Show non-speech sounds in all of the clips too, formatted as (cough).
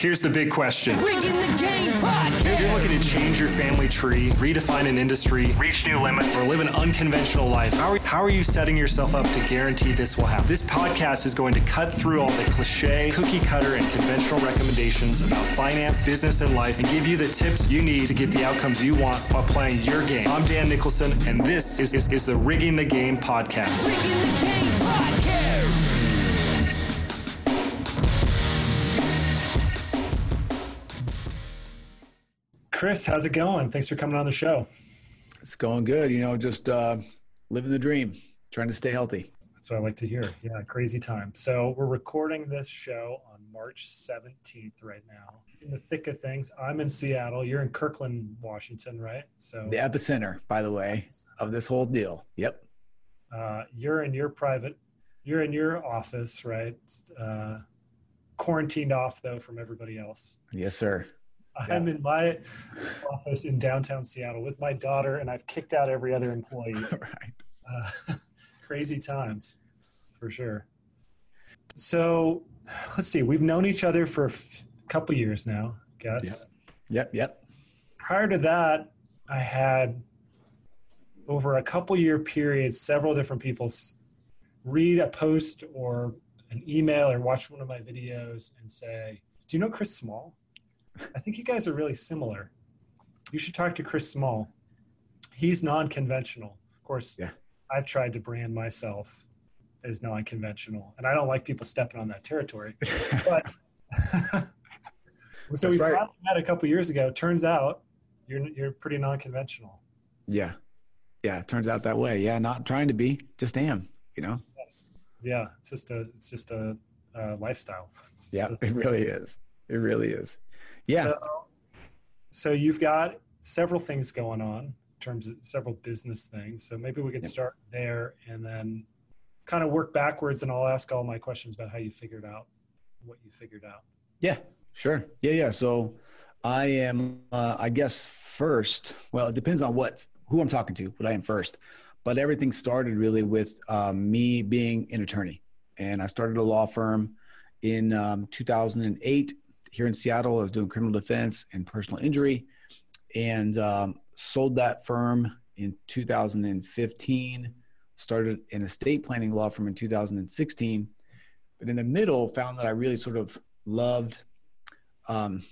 Here's the big question. Rigging the Game podcast. If you're looking to change your family tree, redefine an industry, reach new limits, or live an unconventional life, how are, how are you setting yourself up to guarantee this will happen? This podcast is going to cut through all the cliche, cookie cutter, and conventional recommendations about finance, business, and life and give you the tips you need to get the outcomes you want while playing your game. I'm Dan Nicholson, and this is, is, is the Rigging the Game podcast. Rigging the Game podcast. Chris, how's it going? Thanks for coming on the show. It's going good. You know, just uh, living the dream, trying to stay healthy. That's what I like to hear. Yeah, crazy time. So we're recording this show on March 17th right now. In the thick of things, I'm in Seattle. You're in Kirkland, Washington, right? So The epicenter, by the way, of this whole deal. Yep. uh, you're in your private, you're in your office, right? Uh, quarantined off though from everybody else. Yes, sir. I'm in my office in downtown Seattle with my daughter, and I've kicked out every other employee. (laughs) right. uh, (laughs) crazy times for sure so let's see we've known each other for a f- couple years now I guess Yep. Yep. Yep. prior to that i had over a couple year period several different people read a post or an email or watch one of my videos and say do you know chris small i think you guys are really similar you should talk to chris small he's non-conventional of course Yeah. I've tried to brand myself as non-conventional, and I don't like people stepping on that territory. (laughs) But (laughs) so we That's right. finally met a couple years ago. Turns out you're you're pretty non-conventional. Yeah. Yeah. It turns out that way. Yeah. Not trying to be, just am. You know. Yeah, it's just a it's just a, uh lifestyle. (laughs) It's Yeah. a- It really is. It really is. Yeah. So, so you've got several things going on in terms of several business things. So maybe we could Yep. start there and then kind of work backwards, and I'll ask all my questions about how you figured out what you figured out. Yeah, sure. Yeah, yeah. So I am, uh, I guess, first. Well, it depends on what who I'm talking to, but I am first. But everything started really with um, me being an attorney, and I started a law firm in um, 2008 here in Seattle. I was doing criminal defense and personal injury, and um, sold that firm in 2015. Started an estate planning law firm in 2016 but in the middle found that i really sort of loved um,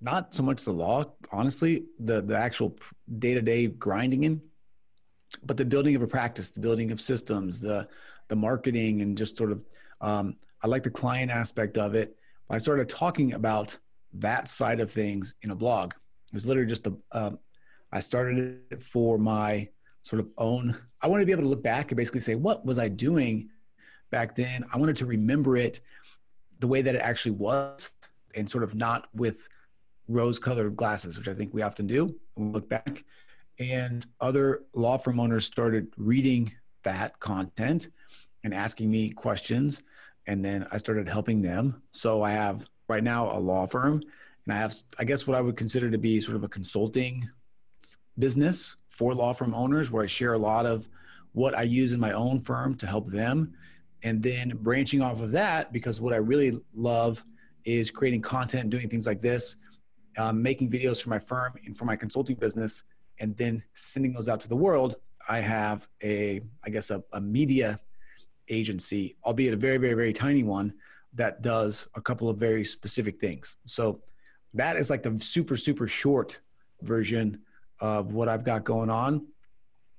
not so much the law honestly the the actual day-to-day grinding in but the building of a practice the building of systems the the marketing and just sort of um, i like the client aspect of it i started talking about that side of things in a blog it was literally just a um, i started it for my sort of own i wanted to be able to look back and basically say what was i doing back then. I wanted to remember it the way that it actually was and sort of not with rose colored glasses, which I think we often do when we look back. And other law firm owners started reading that content and asking me questions. And then I started helping them. So I have right now a law firm and I have, I guess, what I would consider to be sort of a consulting business for law firm owners where I share a lot of what I use in my own firm to help them and then branching off of that because what i really love is creating content doing things like this um, making videos for my firm and for my consulting business and then sending those out to the world i have a i guess a, a media agency albeit a very very very tiny one that does a couple of very specific things. So that is like the super super short version of what i've got going on.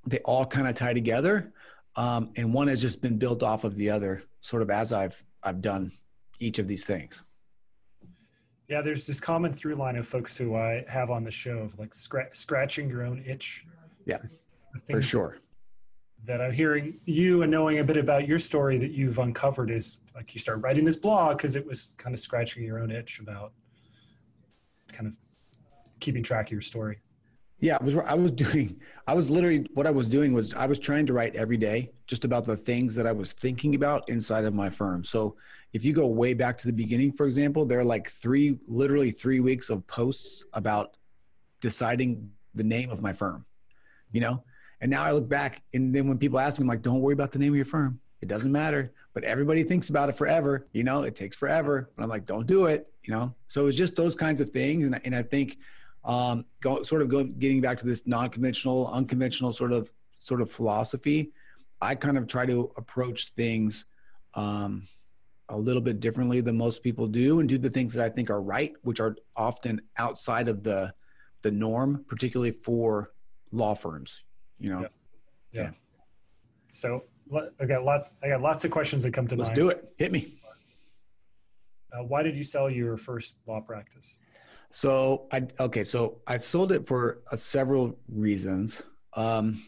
They all kind of tie together um, and one has just been built off of the other sort of as i've i've done each of these things. Yeah, there's this common through line of folks who I have on the show of like scra- scratching your own itch. Yeah, for sure That I'm hearing you and knowing a bit about your story that you've uncovered is like you start writing this blog because it was kind of scratching your own itch about kind of keeping track of your story. yeah i was i was doing i was literally what i was doing was i was trying to write every day just about the things that i was thinking about inside of my firm so if you go way back to the beginning for example there are like three literally three weeks of posts about deciding the name of my firm you know and now i look back and then when people ask me I'm like don't worry about the name of your firm it doesn't matter but everybody thinks about it forever. You know, it takes forever. And I'm like, don't do it. You know, so it's just those kinds of things. And, and I think um, go, sort of going, getting back to this non-conventional, unconventional sort of sort of philosophy, I kind of try to approach things um, a little bit differently than most people do, and do the things that I think are right, which are often outside of the the norm, particularly for law firms. You know. Yeah. yeah. So I got lots. I got lots of questions that come to mind. Let's do it. Hit me. Uh, why did you sell your first law practice? So I okay. So I sold it for uh, several reasons. Um,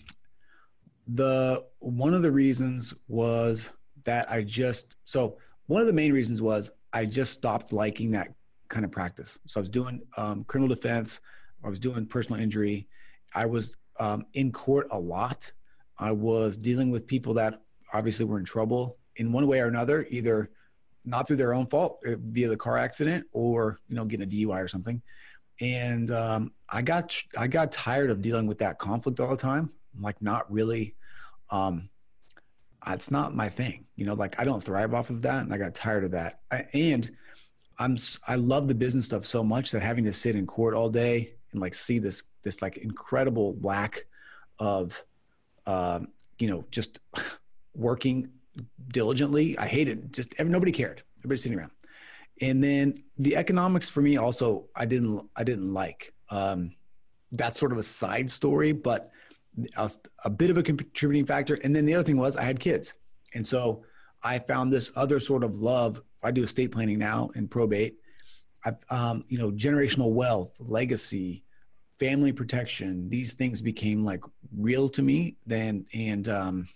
the one of the reasons was that I just so one of the main reasons was I just stopped liking that kind of practice. So I was doing um, criminal defense. I was doing personal injury. I was um, in court a lot. I was dealing with people that obviously were in trouble in one way or another, either not through their own fault uh, via the car accident or you know getting a DUI or something. And um, I got I got tired of dealing with that conflict all the time. I'm like not really. Um, it's not my thing, you know. Like I don't thrive off of that, and I got tired of that. I, and I'm I love the business stuff so much that having to sit in court all day and like see this this like incredible lack of um, you know just working diligently. I hated just every, nobody cared. Everybody sitting around. And then the economics for me also I didn't I didn't like. Um, that's sort of a side story, but a, a bit of a contributing factor. And then the other thing was I had kids, and so I found this other sort of love. I do estate planning now and probate. Um, you know, generational wealth, legacy, family protection. These things became like real to me then and um,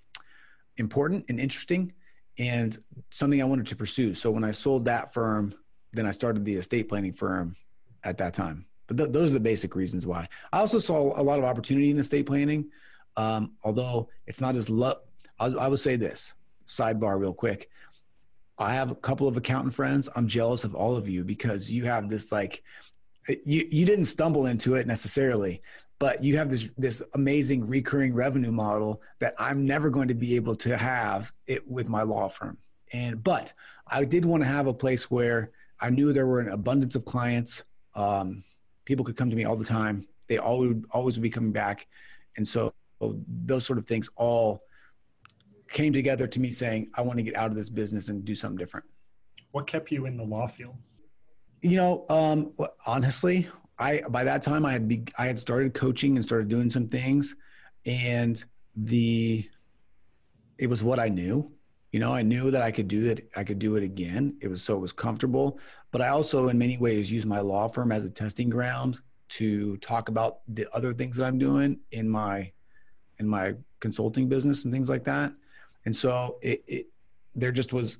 important and interesting and something I wanted to pursue. So when I sold that firm, then I started the estate planning firm at that time. But th- those are the basic reasons why. I also saw a lot of opportunity in estate planning, um, although it's not as lo- I, I would say this sidebar real quick. I have a couple of accountant friends. I'm jealous of all of you because you have this like you you didn't stumble into it necessarily, but you have this this amazing recurring revenue model that I'm never going to be able to have it with my law firm. And but I did want to have a place where I knew there were an abundance of clients. Um, people could come to me all the time. They always always would be coming back, and so those sort of things all came together to me saying I want to get out of this business and do something different. What kept you in the law field? You know, um, honestly, I by that time I had be, I had started coaching and started doing some things, and the it was what I knew. You know, I knew that I could do it. I could do it again. It was so it was comfortable. But I also, in many ways, use my law firm as a testing ground to talk about the other things that I'm doing in my in my consulting business and things like that. And so it, it there just was.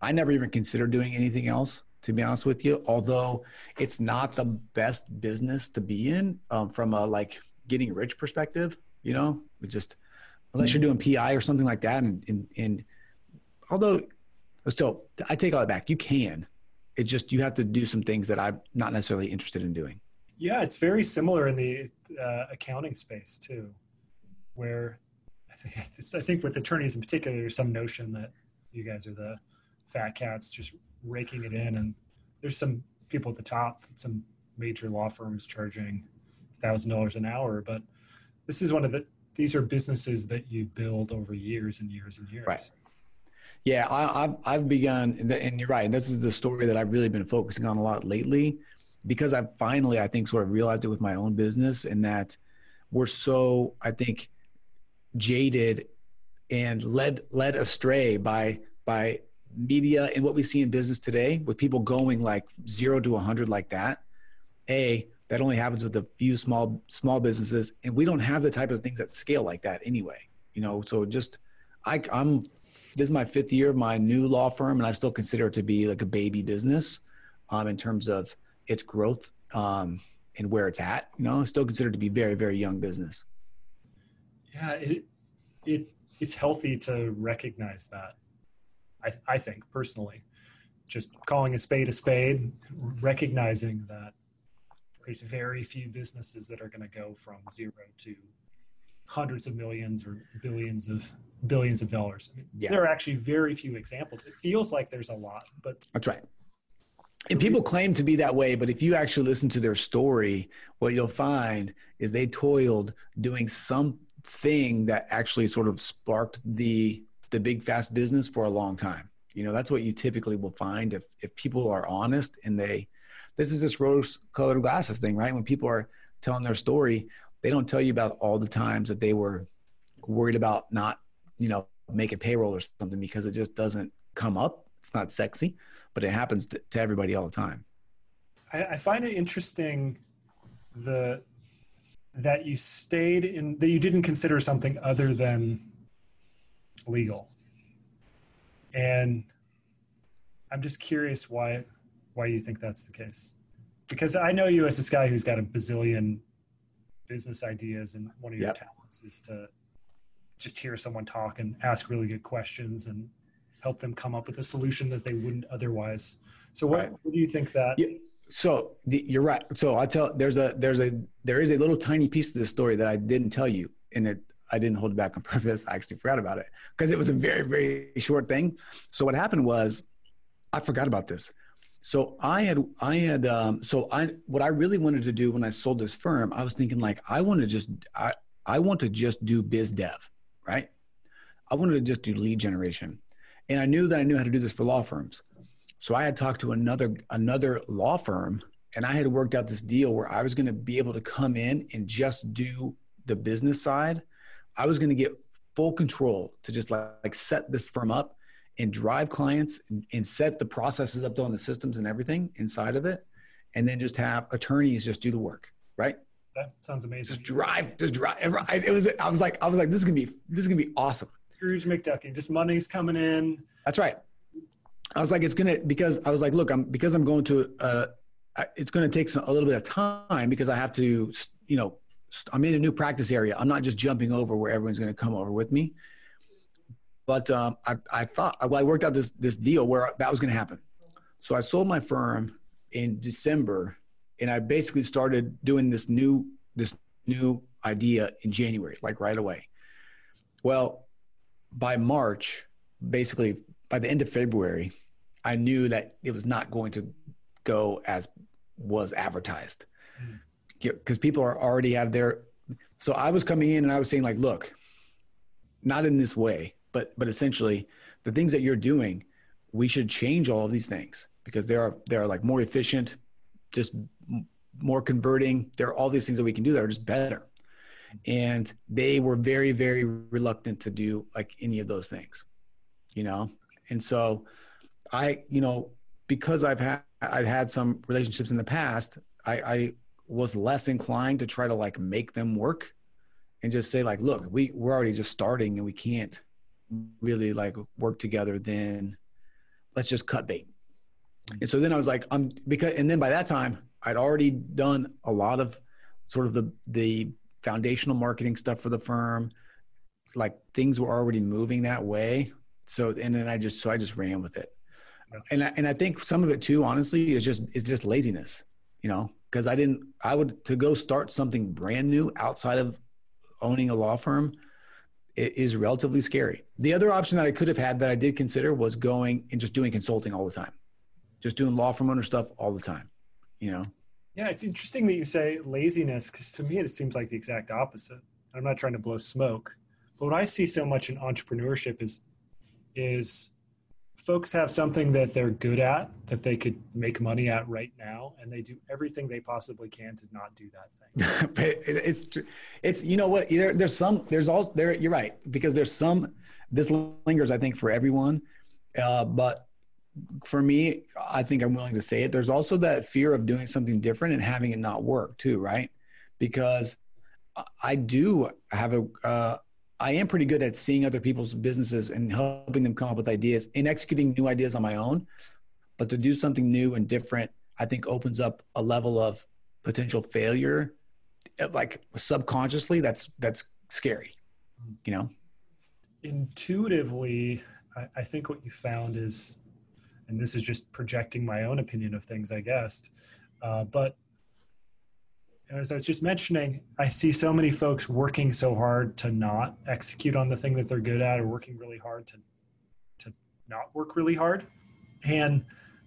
I never even considered doing anything else to be honest with you. Although it's not the best business to be in um, from a like getting rich perspective, you know, it just unless you're doing PI or something like that. And, and, and although still, I take all that back. You can. It's just you have to do some things that I'm not necessarily interested in doing. Yeah, it's very similar in the uh, accounting space too, where (laughs) I think, with attorneys in particular, there's some notion that you guys are the fat cats just raking it in. And there's some people at the top, some major law firms charging thousand dollars an hour, but this is one of the these are businesses that you build over years and years and years. Right. Yeah, I, have I've begun, and you're right. This is the story that I've really been focusing on a lot lately, because I finally, I think, sort of realized it with my own business, and that we're so, I think, jaded and led led astray by by media and what we see in business today with people going like zero to 100 like that. A that only happens with a few small small businesses and we don't have the type of things that scale like that anyway you know? So just i i'm this is my fifth year of my new law firm and i still consider it to be like a baby business um, in terms of its growth um, and where it's at you know? Still considered to be very very young business yeah it it it's healthy to recognize that I, I think personally, just calling a spade a spade, recognizing that there's very few businesses that are going to go from zero to hundreds of millions or billions of billions of dollars. I mean, Yeah. There are actually very few examples. It feels like there's a lot, but That's right. And people claim to be that way, but if you actually listen to their story, what you'll find is they toiled doing something that actually sort of sparked the the big fast business for a long time. You know, that's what you typically will find if if people are honest and they this is this rose colored glasses thing, right? When people are telling their story, they don't tell you about all the times that they were worried about not, you know, making payroll or something because it just doesn't come up. It's not sexy but it happens to, to everybody all the time. I, I find it interesting the that you stayed in that you didn't consider something other than legal. And I'm just curious why why you think that's the case. Because I know you as this guy who's got a bazillion business ideas and one of your Yep. talents is to just hear someone talk and ask really good questions and help them come up with a solution that they wouldn't otherwise. So what, Right. what do you think that Yeah. So the, you're right. So I tell there's a there's a there is a little tiny piece of this story that I didn't tell you, and it I didn't hold it back on (laughs) purpose. I actually forgot about it because it was a very very short thing. So what happened was I forgot about this. So I had I had um, so I what I really wanted to do when I sold this firm, I was thinking like I want to just I I want to just do biz dev, right? I wanted to just do lead generation, and I knew that I knew how to do this for law firms. So I had talked to another another law firm, and I had worked out this deal where I was going to be able to come in and just do the business side. I was going to get full control to just like, like set this firm up and drive clients and, and set the processes up on the systems and everything inside of it, and then just have attorneys just do the work, right? that sounds amazing. Just drive, just drive. It was. I was like, I was like, this is gonna be, this is gonna be awesome. Scrooge McDucky, just money's coming in. That's right. I was like, it's gonna because I was like, look, I'm because I'm going to. Uh, it's to take some, a little bit of time because I have to, you know, I'm in a new practice area. I'm not just jumping over where everyone's to come over with me. But um, I, I thought well, I worked out this this deal where that was to happen. So I sold my firm in December, and I basically started doing this new this new idea in January, like right away. Well, by March, basically by the end of February, I knew that it was not going to go as was advertised hmm. because people are already have their. So I was coming in and I was saying like, look, not in this way, but but essentially, the things that you're doing, we should change all of these things because they are they are like more efficient, just more converting. There are all these things that we can do that are just better, and they were very very reluctant to do like any of those things, you know. And so, I you know because I've had I've had some relationships in the past, I, I was less inclined to try to like make them work and just say like look we we're already just starting and we can't really like work together then let's just cut bait. And so then i was like i'm because and then by that time i'd already done a lot of sort of the the foundational marketing stuff for the firm. Like things were already moving that way. So and then i just so i just ran with it and I, and i think some of it too honestly is just is just laziness you know because i didn't i would to go start something brand new outside of owning a law firm is relatively scary. The other option that I could have had that I did consider was going and just doing consulting all the time, just doing law firm owner stuff all the time. You know, Yeah, it's interesting that you say laziness because to me it seems like the exact opposite. I'm not trying to blow smoke, but what I see so much in entrepreneurship is is folks have something that they're good at that they could make money at right now, and they do everything they possibly can to not do that thing. (laughs) it's it's you know what there, there's some there's also there you're right because there's some this lingers I think for everyone, uh, but for me I think I'm willing to say it. There's also that fear of doing something different and having it not work too, right? Because I- I do have a uh, I am pretty good at seeing other people's businesses and helping them come up with ideas and executing new ideas on my own. But to do something new and different, I think opens up a level of potential failure like subconsciously that's that's scary you know Intuitively, I, I think what you found is, and this is just projecting my own opinion of things, I guess, uh, but as I was just mentioning, I see so many folks working so hard to not execute on the thing that they're good at, or working really hard to to not work really hard. And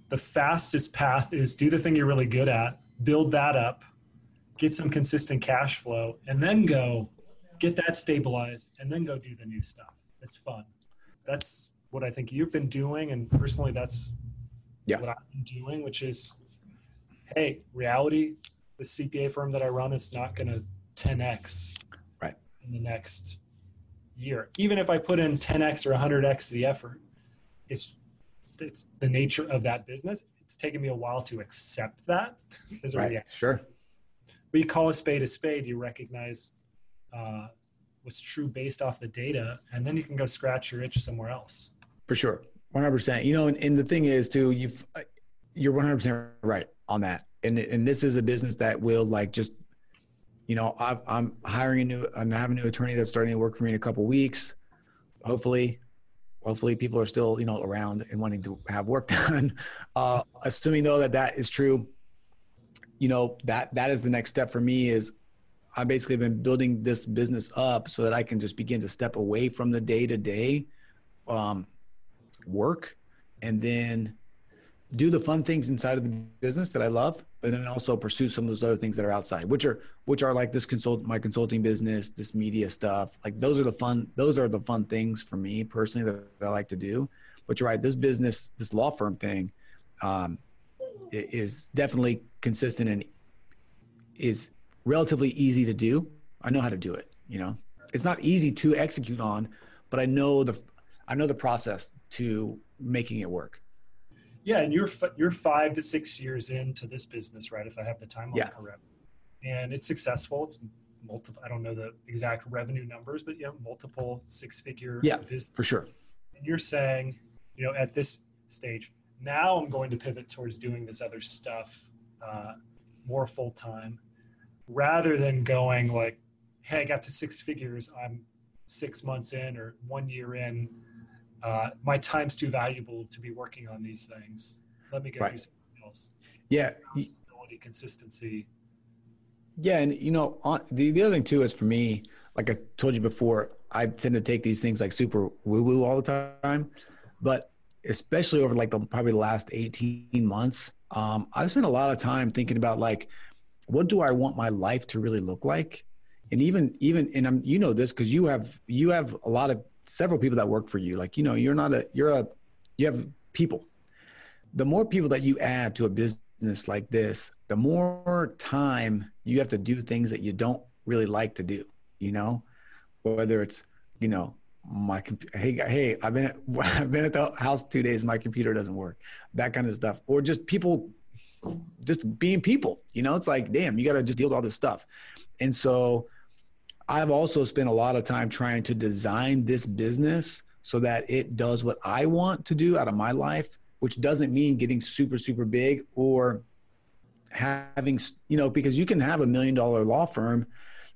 the fastest path is do the thing you're really good at, build that up, get some consistent cash flow, and then go get that stabilized, and then go do the new stuff. It's fun. That's what I think you've been doing, and personally, that's Yeah. what I've been doing, which is, hey, reality, the CPA firm that I run is not going to 10x Right. in the next year. Even if I put in 10x or 100x the effort, it's it's the nature of that business. It's taken me a while to accept that Right. Sure. But you call a spade a spade, you recognize uh, what's true based off the data, and then you can go scratch your itch somewhere else. For sure. 100%. You know, and, and the thing is too, you've, you're 100% right on that. And, and this is a business that will like just, you know, I've, I'm hiring a new, I'm having a new attorney that's starting to work for me in a couple weeks. Hopefully, hopefully people are still, you know, around and wanting to have work (laughs) done. Uh, assuming though that that is true, you know, that, that is the next step for me is I basically been building this business up so that I can just begin to step away from the day to day, work and then do the fun things inside of the business that I love, but then also pursue some of those other things that are outside, which are which are like this consult my consulting business, this media stuff. Like those are the fun those are the fun things for me personally that, that I like to do. But you're right, this business, this law firm thing, um, is definitely consistent and is relatively easy to do. I know how to do it. You know, it's not easy to execute on, but I know the I know the process to making it work. Yeah, and you're f- you're five to six years into this business, right? If I have the timeline Yeah. correct, and it's successful. It's multiple. I don't know the exact revenue numbers, but yeah, multiple six-figure Yeah. business. For sure. And you're saying, you know, at this stage, now I'm going to pivot towards doing this other stuff uh, more full time, rather than going like, hey, I got to six figures. I'm six months in or one year in. Uh, my time's too valuable to be working on these things. Let me go do Right. something else. Yeah. Stability, consistency. Yeah, and you know, on, the the other thing too is for me, like I told you before, I tend to take these things like super woo woo all the time, but especially over like the probably the last eighteen months, um, I've spent a lot of time thinking about like, what do I want my life to really look like, and even even and I'm you know this because you have you have a lot of several people that work for you, like you know you're not a you're a you have people. The more people that you add to a business like this, the more time you have to do things that you don't really like to do, you know, whether it's, you know, my hey, hey, I've been, at, (laughs) I've been at the house two days, my computer doesn't work, that kind of stuff, or just people, just being people, you know, it's like, damn, you got to just deal with all this stuff. And so I've also spent a lot of time trying to design this business so that it does what I want to do out of my life, which doesn't mean getting super, super big or having, you know, because you can have a million dollar law firm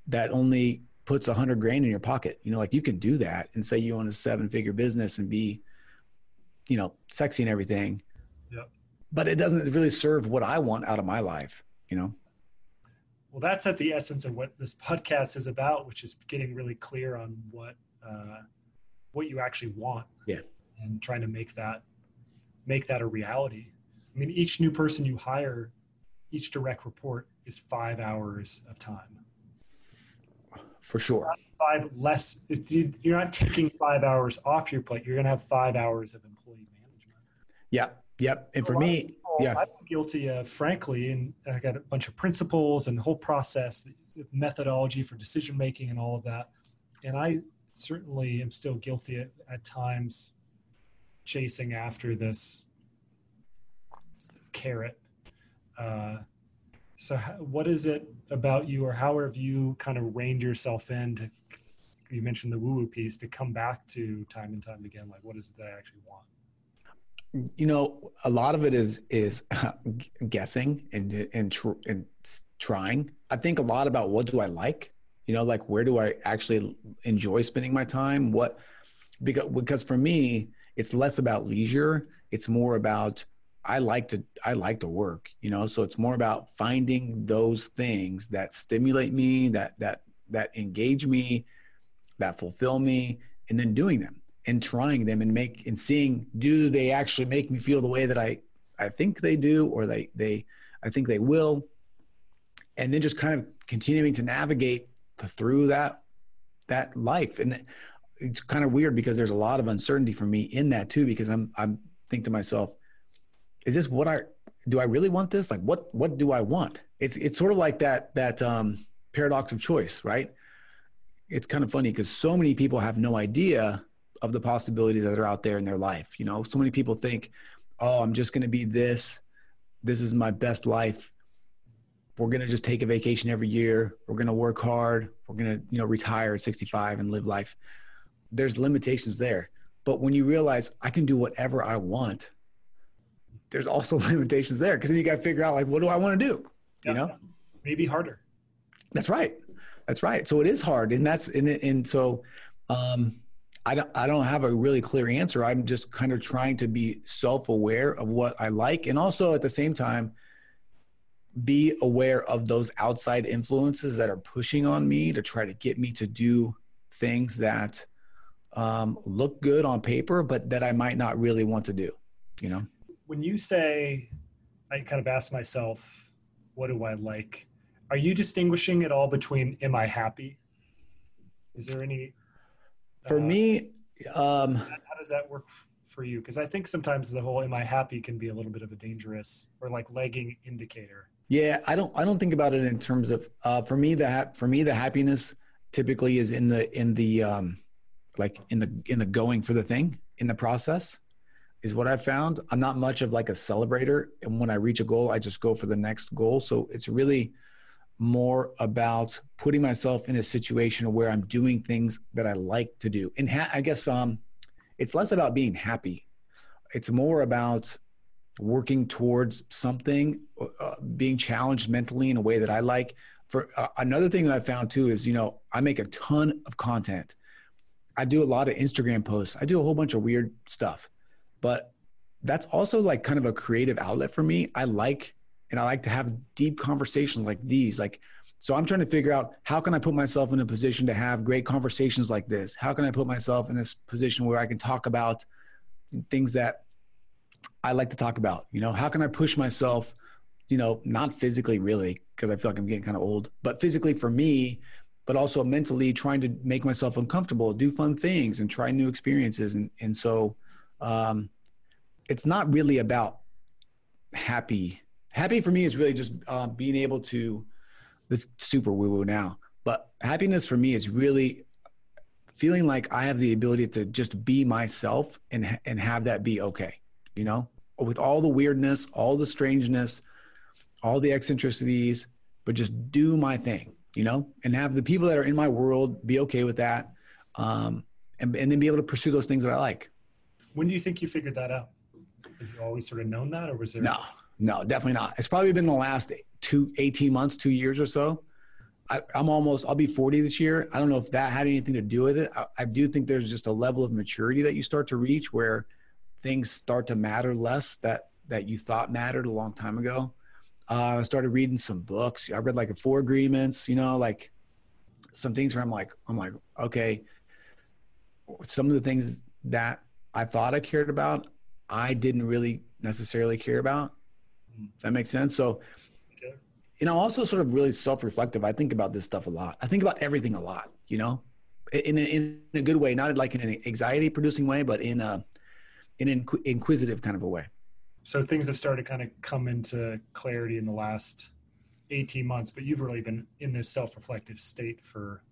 that only puts a hundred grand in your pocket. You know, like you can do that and say you own a seven figure business and be, you know, sexy and everything. Yep. But it doesn't really serve what I want out of my life, you know? Well, that's at the essence of what this podcast is about, which is getting really clear on what uh, what you actually want. Yeah. And trying to make that make that a reality. I mean, each new person you hire, each direct report is five hours of time. For sure. Five less. you- You're not taking five hours off your plate. You're going to have five hours of employee management. Yeah. Yep. And for me, yeah. I'm guilty of, frankly, and I got a bunch of principles and the whole process, methodology for decision making, and all of that. And I certainly am still guilty at, at times chasing after this carrot. Uh, so, what is it about you, or how have you kind of reined yourself in to? You mentioned the woo woo piece to come back to time and time again. Like, what is it that I actually want? You know a lot of it is is (laughs) guessing and and, tr- and trying. I think a lot about what do i like? You know like where do i actually enjoy spending my time? What because because for me it's less about leisure. It's more about I like to I like to work, you know. So it's more about finding those things that stimulate me, that that that engage me, that fulfill me, and then doing them and trying them and make and seeing do they actually make me feel the way that I I think they do or they they I think they will, and then just kind of continuing to navigate through that that life. And it's kind of weird because there's a lot of uncertainty for me in that too because I'm I'm think to myself is this what I do I really want this? Like what what do I want? It's it's sort of like that that um paradox of choice right? It's kind of funny because so many people have no idea of the possibilities that are out there in their life you know? So many people think oh I'm just going to be this. This is my best life. We're going to just take a vacation every year. We're going to work hard. We're going to you know retire at 65 and live life. There's limitations there. But when you realize i can do whatever i want there's also (laughs) limitations there because then you got to figure out like what do i want to do? You know? Maybe harder. That's right. That's right. So it is hard and that's and, and so um I don't, I don't have a really clear answer. I'm just kind of trying to be self aware of what I like. And also at the same time, be aware of those outside influences that are pushing on me to try to get me to do things that um, look good on paper, but that I might not really want to do. You know, when you say, I kind of ask myself, what do I like? Are you distinguishing at all between am I happy? Is there any? For uh, me, um, how does that work for you? Because I think sometimes the whole "am I happy" can be a little bit of a dangerous or like lagging indicator. Yeah, I don't. I don't think about it in terms of. Uh, for me, the for me the happiness typically is in the in the um, like in the in the going for the thing in the process is what I've found. I'm not much of like a celebrator, and when I reach a goal, I just go for the next goal. So it's really more about putting myself in a situation where I'm doing things that I like to do. And ha- I guess um, it's less about being happy. It's more about working towards something, uh, being challenged mentally in a way that I like. For uh, another thing that I found too is, you know, I make a ton of content. I do a lot of Instagram posts. I do a whole bunch of weird stuff, but that's also like kind of a creative outlet for me. I like, and I like to have deep conversations like these. Like, so I'm trying to figure out how can I put myself in a position to have great conversations like this? How can I put myself in a position where I can talk about things that I like to talk about. You know, how can I push myself? You know, not physically really, because I feel like I'm getting kind of old, but physically for me, but also mentally trying to make myself uncomfortable, do fun things, and try new experiences. And and so, um, it's not really about happy. Happy for me is really just uh, being able to. This super woo woo now, but happiness for me is really feeling like I have the ability to just be myself and and have that be okay. You know, with all the weirdness, all the strangeness, all the eccentricities, but just do my thing, you know, and have the people that are in my world be okay with that. Um, and, and then be able to pursue those things that I like. When do you think you figured that out? Have you always sort of known that or was there? No, no, definitely not. It's probably been the last two, 18 months, two years or so. I, am almost, I'll be 40 this year. I don't know if that had anything to do with it. I, I do think there's just a level of maturity that you start to reach where things start to matter less that that you thought mattered a long time ago. Uh, I started reading some books. I read like the Four Agreements, you know, like some things where I'm like, I'm like, okay, some of the things that I thought I cared about, I didn't really necessarily care about. Does that make sense? So, you know, also sort of really self-reflective. I think about this stuff a lot. I think about everything a lot, you know, in a, in a good way, not like in an anxiety-producing way, but in a in an inquisitive kind of a way. So things have started to kind of come into clarity in the last 18 months, but you've really been in this self-reflective state for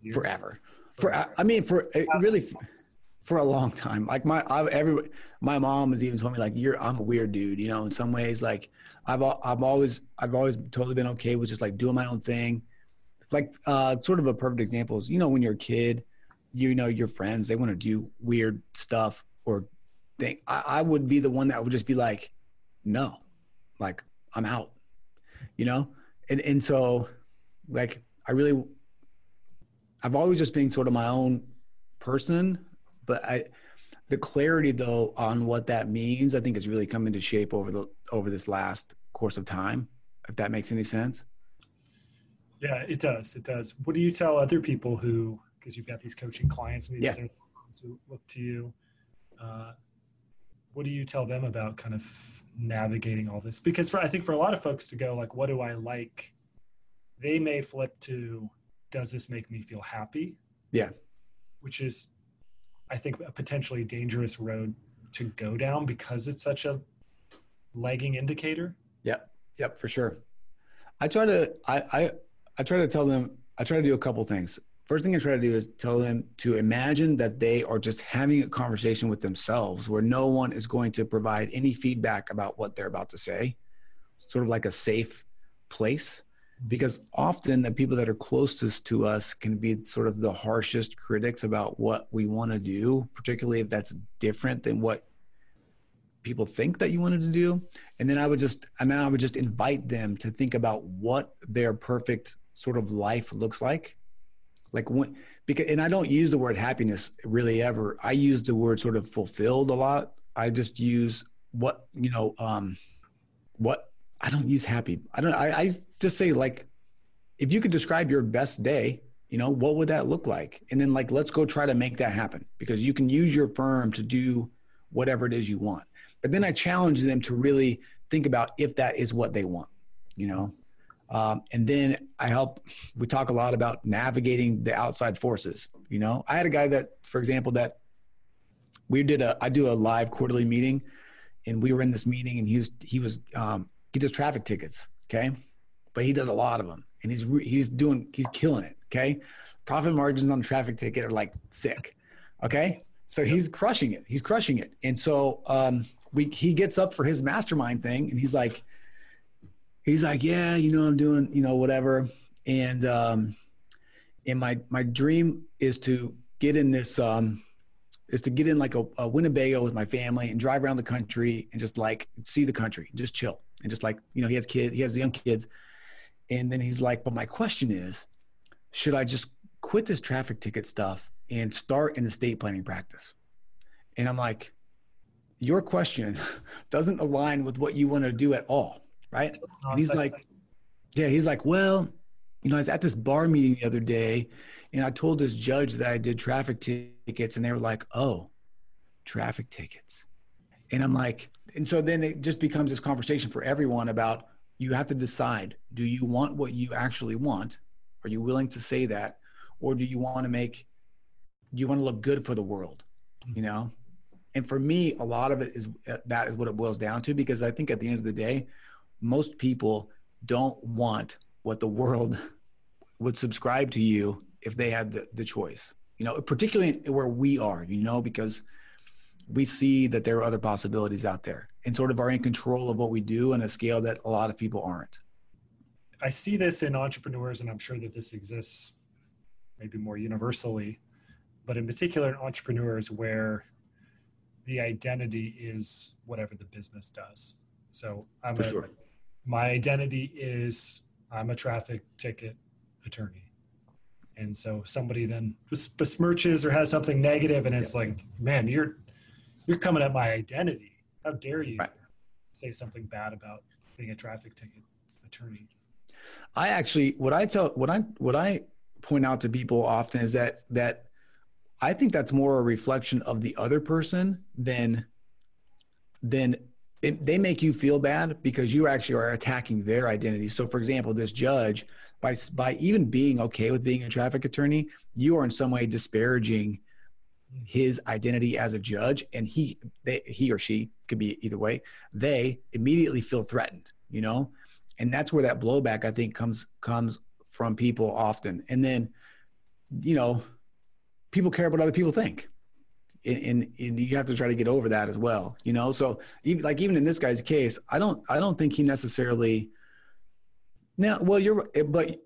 years. forever. For I mean, for really for, for a long time. Like my I've, every my mom has even told me like you're I'm a weird dude. You know, in some ways, like I've I've always I've always totally been okay with just like doing my own thing. Like uh, sort of a perfect example is you know when you're a kid you know your friends they want to do weird stuff or think I, I would be the one that would just be like no like i'm out you know and and so like i really i've always just been sort of my own person but i the clarity though on what that means, I think is really come into shape over the over this last course of time. If that makes any sense. Yeah, it does. It does. What do you tell other people who, because you've got these coaching clients and these Yeah. other ones who look to you, uh, what do you tell them about kind of navigating all this? Because for, I think for a lot of folks to go like, what do I like? They may flip to, does this make me feel happy? Yeah. Which is, I think, a potentially dangerous road to go down because it's such a lagging indicator. Yep. Yep, for sure. I try to I I I try to tell them I try to do a couple things. First thing I try to do is tell them to imagine that they are just having a conversation with themselves where no one is going to provide any feedback about what they're about to say. Sort of like a safe place. Because often the people that are closest to us can be sort of the harshest critics about what we want to do, particularly if that's different than what people think that you wanted to do. And then i would just and then i would just invite them to think about what their perfect sort of life looks like. Like when because and i don't use the word happiness really ever. I use the word sort of fulfilled a lot. I just use what you know um what i don't use happy i don't i, I just say like if you could describe your best day you know what would that look like and then like let's go try to make that happen because you can use your firm to do whatever it is you want but then I challenge them to really think about if that is what they want, you know. Um, and then I help. We talk a lot about navigating the outside forces. You know, I had a guy that, for example, that we did a. I do a live quarterly meeting, and we were in this meeting, and he was he was um, he does traffic tickets, okay, but he does a lot of them, and he's he's doing he's killing it, okay. Profit margins on a traffic ticket are like sick, okay. So he's crushing it. He's crushing it, and so um, we he gets up for his mastermind thing and he's like he's like yeah you know i'm doing you know whatever and um and my my dream is to get in this um is to get in like a, a winnebago with my family and drive around the country and just like see the country just chill and just like you know he has kids he has young kids and then he's like but my question is should i just quit this traffic ticket stuff and start an estate planning practice and i'm like your question (laughs) doesn't align with what you want to do at all, right? And he's like, yeah, he's like, well, you know, I was at this bar meeting the other day and I told this judge that I did traffic tickets and they were like, oh, traffic tickets. And I'm like, and so then it just becomes this conversation for everyone about you have to decide do you want what you actually want? Are you willing to say that? Or do you want to make, do you want to look good for the world? Mm-hmm. You know? and for me a lot of it is uh, that is what it boils down to because i think at the end of the day most people don't want what the world (laughs) would subscribe to you if they had the, the choice you know particularly where we are you know because we see that there are other possibilities out there and sort of are in control of what we do on a scale that a lot of people aren't I see this in entrepreneurs, and I'm sure that this exists maybe more universally, but in particular in entrepreneurs where the identity is whatever the business does. So I'm For a, sure. my identity is I'm a traffic ticket attorney. And so somebody then bes- besmirches or has something negative, and it's like, man, you're you're coming at my identity. How dare you Right. say something bad about being a traffic ticket attorney? I actually what I tell what I what I point out to people often is that that I think that's more a reflection of the other person than than it, they make you feel bad because you actually are attacking their identity. So, for example, this judge by by even being okay with being a traffic attorney, you are in some way disparaging his identity as a judge, and he they, he or she could be either way. They immediately feel threatened, you know, and that's where that blowback I think comes comes from people often. And then, you know, people care what other people think. And, and, and you have to try to get over that as well, you know. So, even, like even in this guy's case, I don't, I don't think he necessarily. Now, well, you're, but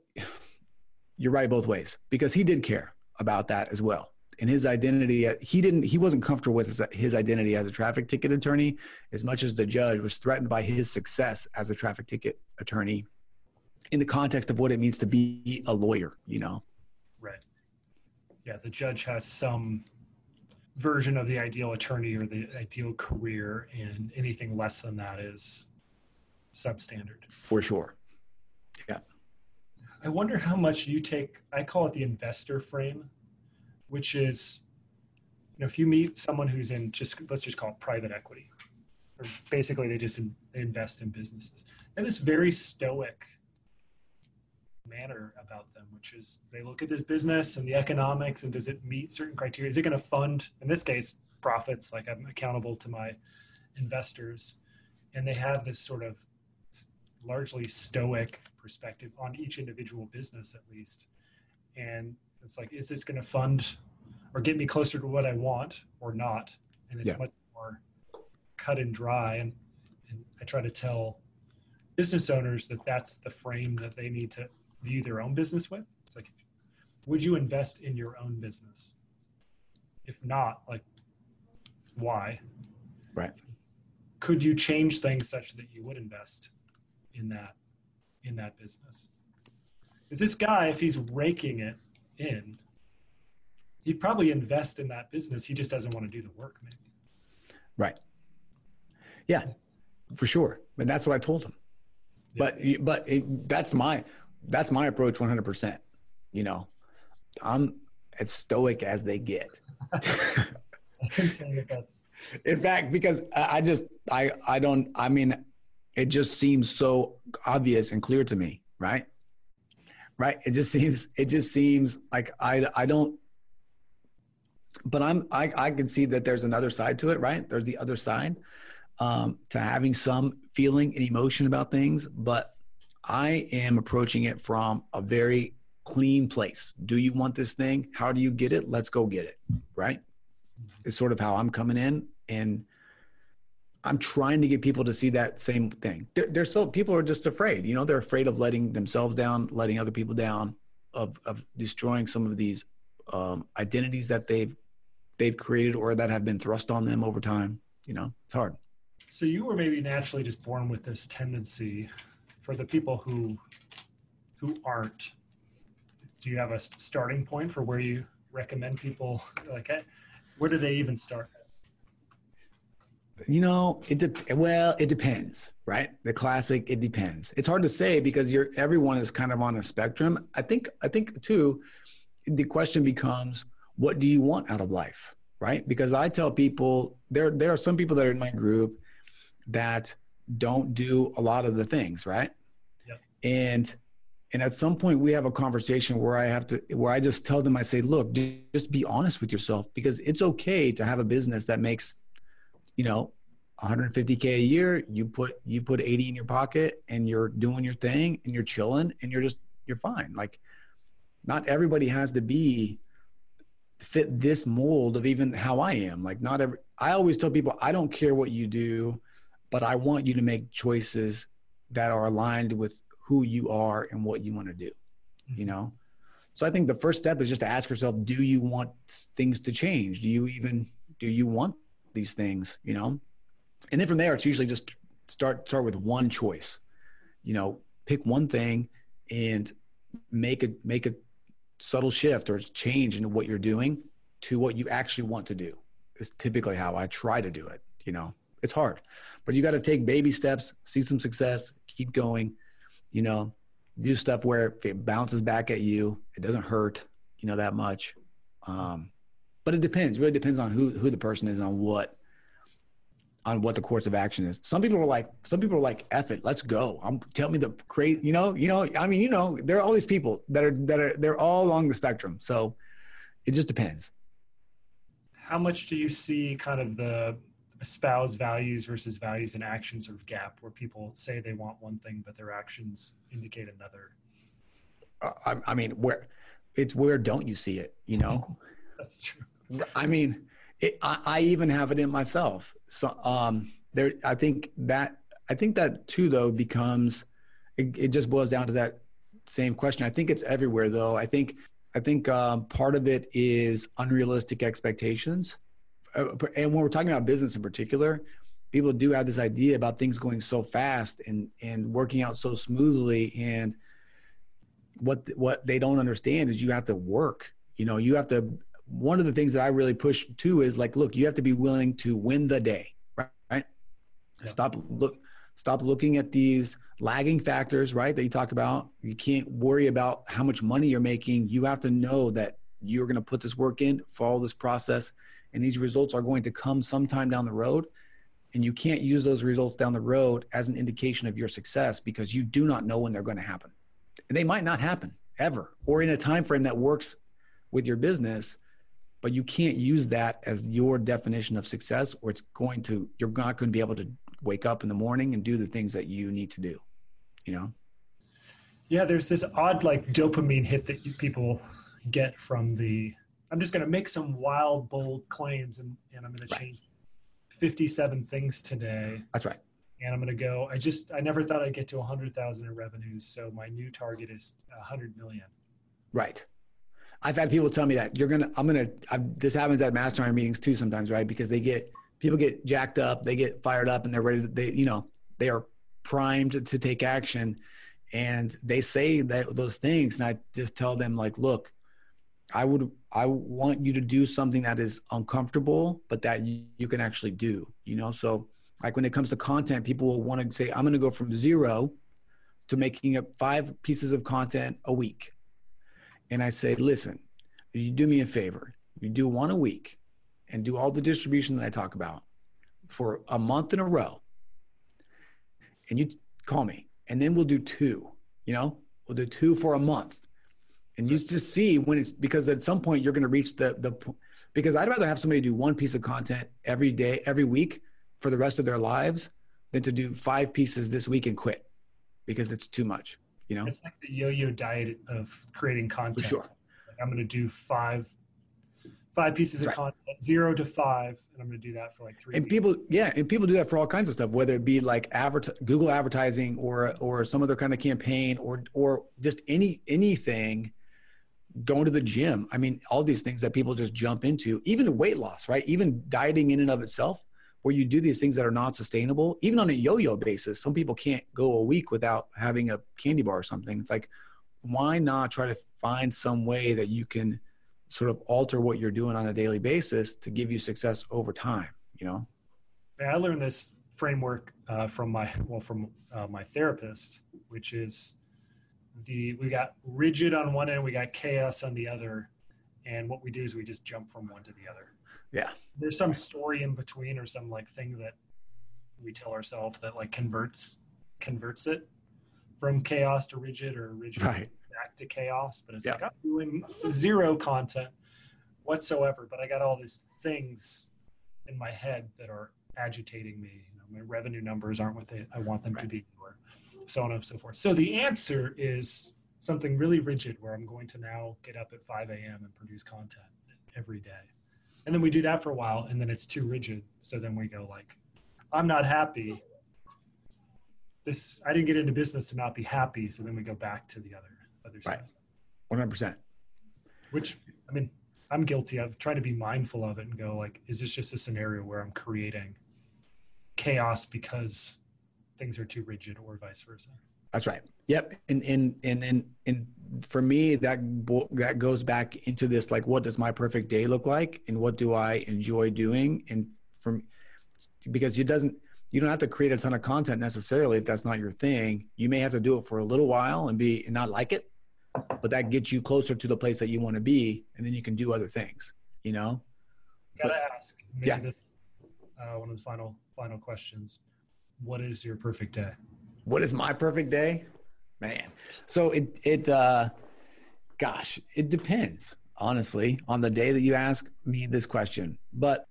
you're right both ways because he did care about that as well. And his identity, he didn't, he wasn't comfortable with his, his identity as a traffic ticket attorney as much as the judge was threatened by his success as a traffic ticket attorney in the context of what it means to be a lawyer, you know. Right. Yeah, the judge has some version of the ideal attorney or the ideal career, and anything less than that is substandard. for sure. Yeah. I wonder how much you take. I call it the investor frame, which is, you know, if you meet someone who's in just let's just call it private equity, or basically they just in, they invest in businesses. They have this very stoic manner about them, which is they look at this business and the economics and does it meet certain criteria? Is it going to fund, in this case, profits? Like I'm accountable to my investors, and they have this sort of largely stoic perspective on each individual business at least and it's like is this going to fund or get me closer to what i want or not? And it's Yeah. much more cut and dry. And, and i try to tell business owners that that's the frame that they need to view their own business with. It's like would you invest in your own business? If not like why? Right. could you change things such that you would invest in that in that business? Is this guy if he's raking it in he'd probably invest in that business he just doesn't want to do the work maybe Right. Yeah, for sure. And that's what I told him. But but it, that's my that's my approach 100%. You know, I'm as stoic as they get. i can say that that's In fact, because I just I I don't I mean it just seems so obvious and clear to me, right? Right? It just seems it just seems like I I don't but I'm I I can see that there's another side to it, right? There's the other side um to having some feeling and emotion about things, but I am approaching it from a very clean place. Do you want this thing? How do you get it? Let's go get it, right? it's sort of how I'm coming in and I'm trying to get people to see that same thing. They're, they're so people are just afraid, you know, they're afraid of letting themselves down, letting other people down, of of destroying some of these um, identities that they've they've created or that have been thrust on them over time. You know, it's hard. so you were maybe naturally just born with this tendency for the people who who aren't do you have a starting point for where you recommend people like where do they even start You know, it de- well, it depends, right? The classic, it depends. It's hard to say because you're everyone is kind of on a spectrum. I think I think too, the question becomes, what do you want out of life, right? Because I tell people there there are some people that are in my group that don't do a lot of the things, right? Yep. And and at some point we have a conversation where I have to where I just tell them I say, look, just be honest with yourself because it's okay to have a business that makes you know 150k a year you put you put 80 in your pocket and you're doing your thing and you're chilling and you're just you're fine. Like not everybody has to be fit this mold of even how i am. Like not every i always tell people i don't care what you do but i want you to make choices that are aligned with who you are and what you want to do you mm-hmm. know? So i think the first step is just to ask yourself do you want things to change? Do you even do you want these things you know? And then from there it's usually just start start with one choice. You know pick one thing and make a make a subtle shift or change in what you're doing to what you actually want to do. Is typically how i try to do it you know? It's hard but you got to take baby steps see some success keep going you know? Do stuff where it bounces back at you. It doesn't hurt you know that much. Um, but it depends. It really depends on who who the person is, on what on what the course of action is. Some people are like, some people are like, "F it, let's go." I'm tell me the crazy, you know, you know. I mean, you know, there are all these people that are that are they're all along the spectrum. So it just depends. how much do you see kind of the espouse values versus values and actions sort of gap where people say they want one thing but their actions indicate another Uh, I, I mean, where it's where don't you see it? You know. (laughs) that's true I mean, it, I, I even have it in myself. So um, there, I think that I think that too though becomes it, it just boils down to that same question. I think it's everywhere though. I think I think um, part of it is unrealistic expectations, uh, and when we're talking about business in particular, people do have this idea about things going so fast and and working out so smoothly and what what they don't understand is you have to work you know you have to one of the things that I really push too is like, look, you have to be willing to win the day, right? right? Yeah. Stop look, stop looking at these lagging factors, right? That you talk about. You can't worry about how much money you're making. You have to know that you're going to put this work in, follow this process, and these results are going to come sometime down the road. And you can't use those results down the road as an indication of your success because you do not know when they're going to happen. And they might not happen ever or in a time frame that works with your business but you can't use that as your definition of success or it's going to you're not going to be able to wake up in the morning and do the things that you need to do you know Yeah, there's this odd like dopamine hit that people get from the. I'm just going to make some wild, bold claims, and, and I'm going to change 57 things today. that's right And I'm going to go. I just I never thought I'd get to 100,000 in revenues, so my new target is 100 million. right i've had people tell me that you're gonna i'm gonna I've, this happens at mastermind meetings too sometimes right? Because they get people get jacked up they get fired up and they're ready to they you know they are primed to take action. And they say that those things and i just tell them like look i would i want you to do something that is uncomfortable but that you, you can actually do you know? So like when it comes to content people will want to say i'm to go from zero to making up five pieces of content a week and i say listen you do me a favor. You do one a week and do all the distribution that i talk about for a month in a row and you call me and then we'll do two you know? We'll do two for a month. And you just see when it's because at some point you're going to reach the the because i'd rather have somebody do one piece of content every day every week for the rest of their lives than to do five pieces this week and quit because it's too much you know It's like the yo-yo diet of creating for content. sure Like, I'm going to do five five pieces of Right. content, zero to five, and I'm going to do that for like three. and weeks. people yeah and people do that for all kinds of stuff whether it be like advert- google advertising or or some other kind of campaign or or just any anything going to the gym i mean all these things that people just jump into even weight loss right even dieting in and of itself where you do these things that are not sustainable even on a yo-yo basis some people can't go a week without having a candy bar or something it's like why not try to find some way that you can sort of alter what you're doing on a daily basis to give you success over time you know I learned this framework uh, from my well from uh, my therapist, which is the we got rigid on one end, we got chaos on the other, and what we do is we just jump from one to the other. Yeah. There's some story in between or some like thing that we tell ourselves that like converts converts it from chaos to rigid or rigid Right. back to chaos. But it's Yeah. like I'm doing zero content whatsoever, but I got all these things in my head that are agitating me. You know, my revenue numbers aren't what they, I want them to be, or so on and so forth. So the answer is something really rigid, where I'm going to now get up at 5 a.m. and produce content every day, and then we do that for a while, and then it's too rigid. So then we go like, I'm not happy. This I didn't get into business to not be happy. So then we go back to the other other Right. stuff One hundred percent. which i mean i'm guilty of trying to be mindful of it and go like is this just a scenario where i'm creating chaos because things are too rigid or vice versa That's right. Yep. And and and and and for me, that that goes back into this like, what does my perfect day look like, and what do I enjoy doing? And from because it doesn't, you don't have to create a ton of content necessarily if that's not your thing. You may have to do it for a little while and be and not like it, but that gets you closer to the place that you want to be, and then you can do other things. You know. gotta ask maybe Yeah. this, uh, one of the final final questions what is your perfect day what is my perfect day man. So it it uh gosh it depends honestly on the day that you ask me this question. But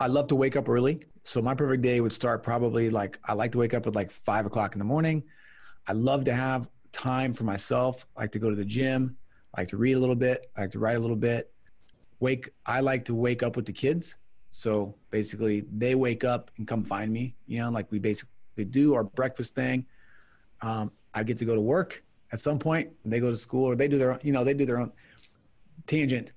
i love to wake up early. So my perfect day would start probably like i like to wake up at like five o'clock in the morning. I love to have time for myself. I like to go to the gym. I like to read a little bit. I like to write a little bit. Wake i like to wake up with the kids. So basically they wake up and come find me. You know like we basically do our breakfast thing. Um, i get to go to work at some point they go to school or they do their own you know they do their own tangent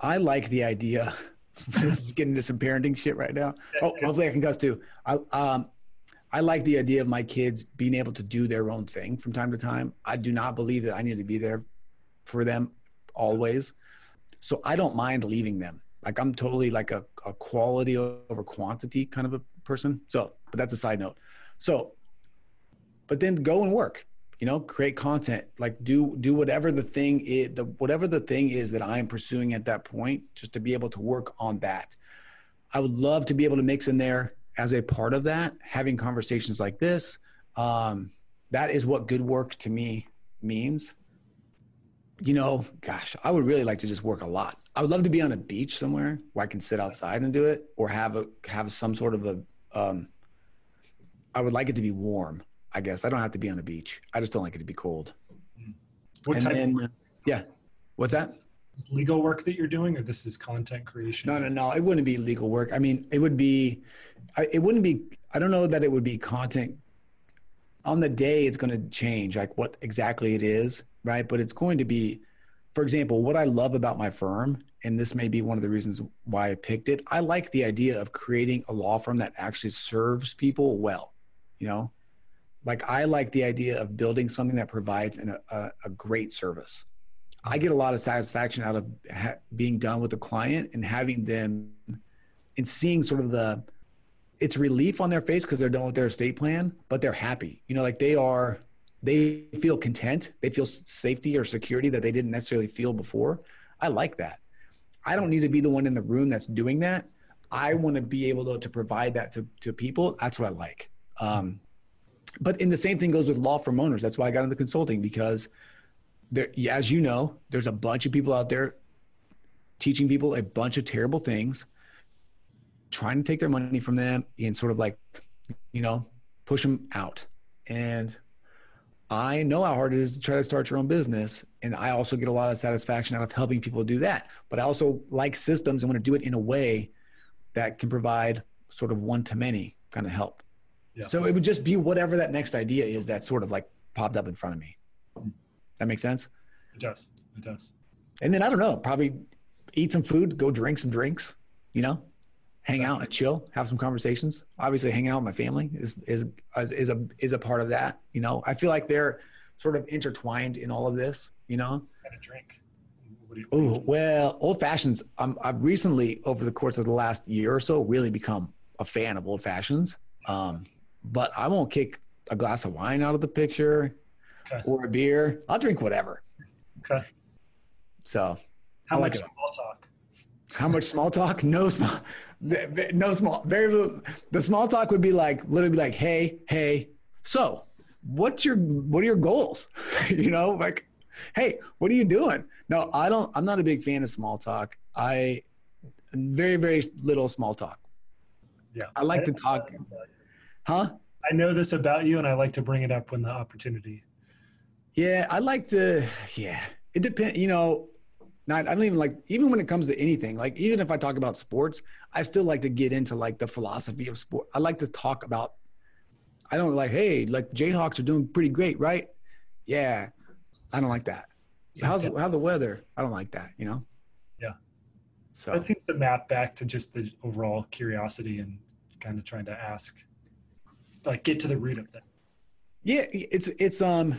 i like the idea (laughs) this is getting into some parenting shit right now oh hopefully i can cuss too i um I like the idea of my kids being able to do their own thing from time to time. I do not believe that I need to be there for them always. so I don't mind leaving them. Like I'm totally like a, a quality over quantity kind of a person. So, but that's a side note. So, but then go and work. You know, create content. Like do do whatever the thing is. The whatever the thing is that I'm pursuing at that point, just to be able to work on that. I would love to be able to mix in there as a part of that, having conversations like this. Um, that is what good work to me means. You know, gosh, I would really like to just work a lot. I would love to be on a beach somewhere where I can sit outside and do it, or have a have some sort of a. Um, I would like it to be warm. I guess I don't have to be on a beach. I just don't like it to be cold. What and type then, of yeah, what's that? is legal work that you're doing, or this is content creation? No, no, no. It wouldn't be legal work. I mean, it would be. I, it wouldn't be. I don't know that it would be content. On the day, it's going to change, like what exactly it is, right? But it's going to be, for example, what I love about my firm, and this may be one of the reasons why I picked it. I like the idea of creating a law firm that actually serves people well. You know, like I like the idea of building something that provides an, a, a great service. I get a lot of satisfaction out of ha- being done with the client and having them and seeing sort of the it's relief on their face because they're done with their estate plan, but they're happy. You know, like they are they feel content, they feel safety or security that they didn't necessarily feel before. I like that. I don't need to be the one in the room that's doing that. I want to be able to, to provide that to, to people. That's what I like. Um, but in the same thing goes with law firm owners. That's why I got into consulting because there, as you know, there's a bunch of people out there teaching people a bunch of terrible things, trying to take their money from them and sort of like, you know, push them out. And I know how hard it is to try to start your own business. And I also get a lot of satisfaction out of helping people do that. But I also like systems and want to do it in a way that can provide sort of one to many kind of help. Yeah. So it would just be whatever that next idea is that sort of like popped up in front of me. That makes sense. It does. It does. And then I don't know, probably eat some food, go drink some drinks, you know, hang out and chill, have some conversations. Obviously, hanging out with my family is is is, is a is a part of that. You know, I feel like they're sort of intertwined in all of this. You know. And a drink. What do you, what do you Oh well, old fashions. I'm, I've recently, over the course of the last year or so, really become a fan of old fashions. Um, but I won't kick a glass of wine out of the picture Okay. or a beer. I'll drink whatever. Okay. So How I much like small talk? How much small talk? No small, no small. Very little. The small talk would be like literally be like, "Hey, hey, so what's your what are your goals?" (laughs) you know, like, "Hey, what are you doing?" No, I don't. I'm not a big fan of small talk. I very very little small talk. Yeah. I like to talk. Huh? I know this about you, and I like to bring it up when the opportunity. Yeah, I like the. Yeah, it depends. You know, not. I don't even like. Even when it comes to anything, like even if I talk about sports, I still like to get into like the philosophy of sport. I like to talk about. I don't like. Hey, like Jayhawks are doing pretty great, right? Yeah, I don't like that. How's the, how the weather? I don't like that. You know. Yeah. So That seems to map back to just the overall curiosity and kind of trying to ask, like, get to the root of them. Yeah, it's it's um,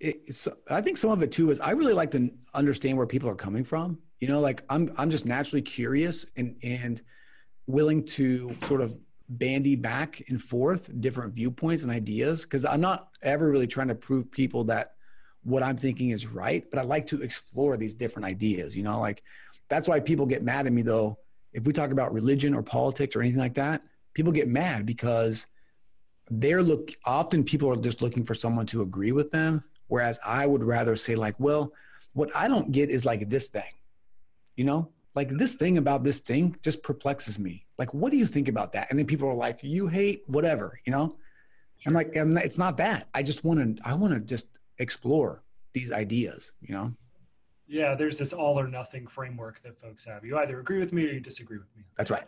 it's. I think some of it too is I really like to understand where people are coming from. You know, like I'm I'm just naturally curious and and willing to sort of bandy back and forth different viewpoints and ideas because I'm not ever really trying to prove people that what I'm thinking is right, but I like to explore these different ideas. You know, like that's why people get mad at me though. If we talk about religion or politics or anything like that, people get mad because they're look often people are just looking for someone to agree with them whereas i would rather say like well what i don't get is like this thing you know? Like this thing about this thing just perplexes me. Like what do you think about that? And then people are like you hate whatever you know? I'm like and it's not that. I just want to i want to just explore these ideas you know? Yeah, there's this all or nothing framework that folks have. You either agree with me or you disagree with me. that's right.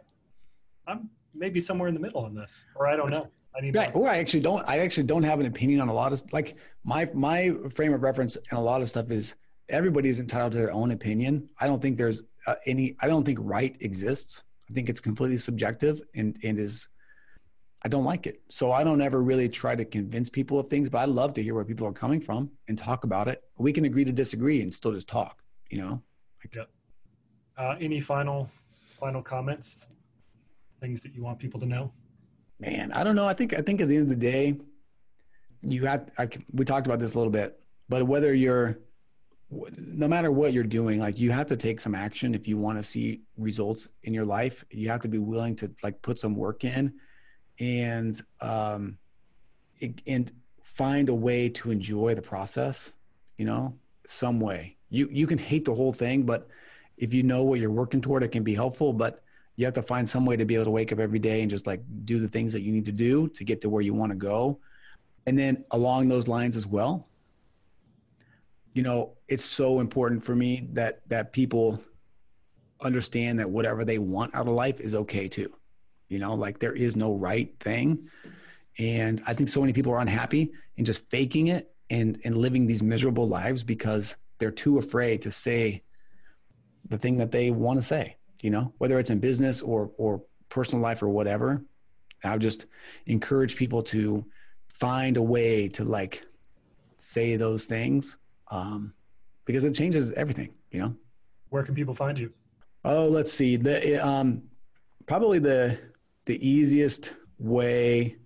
I'm maybe somewhere in the middle on this, or I don't know. Right. Or I actually don't. I actually don't have an opinion on a lot of like my my frame of reference and a lot of stuff is everybody is entitled to their own opinion. I don't think there's uh, any. I don't think right exists. I think it's completely subjective and and is. I don't like it, so I don't ever really try to convince people of things. But I love to hear where people are coming from and talk about it. We can agree to disagree and still just talk. You know. Yep. Uh, any final final comments? Things that you want people to know? Man, I don't know. I think I think at the end of the day, you have. I, we talked about this a little bit, but whether you're, no matter what you're doing, like you have to take some action if you want to see results in your life. You have to be willing to like put some work in, and um, it, and find a way to enjoy the process. You know, some way. You you can hate the whole thing, but if you know what you're working toward, it can be helpful. But you have to find some way to be able to wake up every day and just like do the things that you need to do to get to where you want to go. And then along those lines as well, you know, it's so important for me that that people understand that whatever they want out of life is okay too. You know, like there is no right thing. And I think so many people are unhappy and just faking it and and living these miserable lives because they're too afraid to say the thing that they want to say you know, whether it's in business or or personal life or whatever. I would just encourage people to find a way to like say those things um, because it changes everything. You know. Where can people find you? Oh, let's see. The um, probably the the easiest way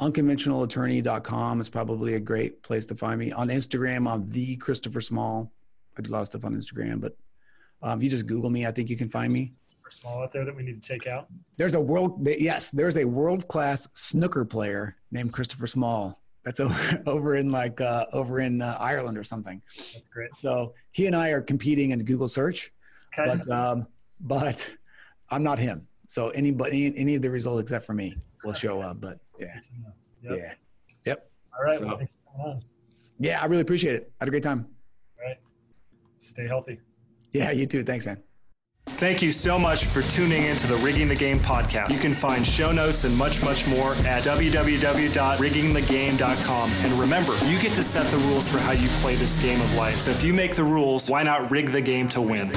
unconventionalattorney.com is probably a great place to find me on instagram i'm the christopher small i do a lot of stuff on instagram but um, if you just Google me, I think you can find me. For small out there that we need to take out. There's a world, yes, there's a world class snooker player named Christopher Small. That's (laughs) over over in like uh, over in uh, Ireland or something. That's great. So he and I are competing in Google search, okay. but um, but I'm not him. So anybody, any, any of the results except for me will show up. But yeah, yep. yeah, yep. All right. So, well, yeah, I really appreciate it. I had a great time. All right. Stay healthy. Yeah, you too. Thanks, man. Thank you so much for tuning in to the Rigging the Game podcast. You can find show notes and much, much more at www.riggingthegame.com. And remember, you get to set the rules for how you play this game of life. So if you make the rules, why not rig the game to win?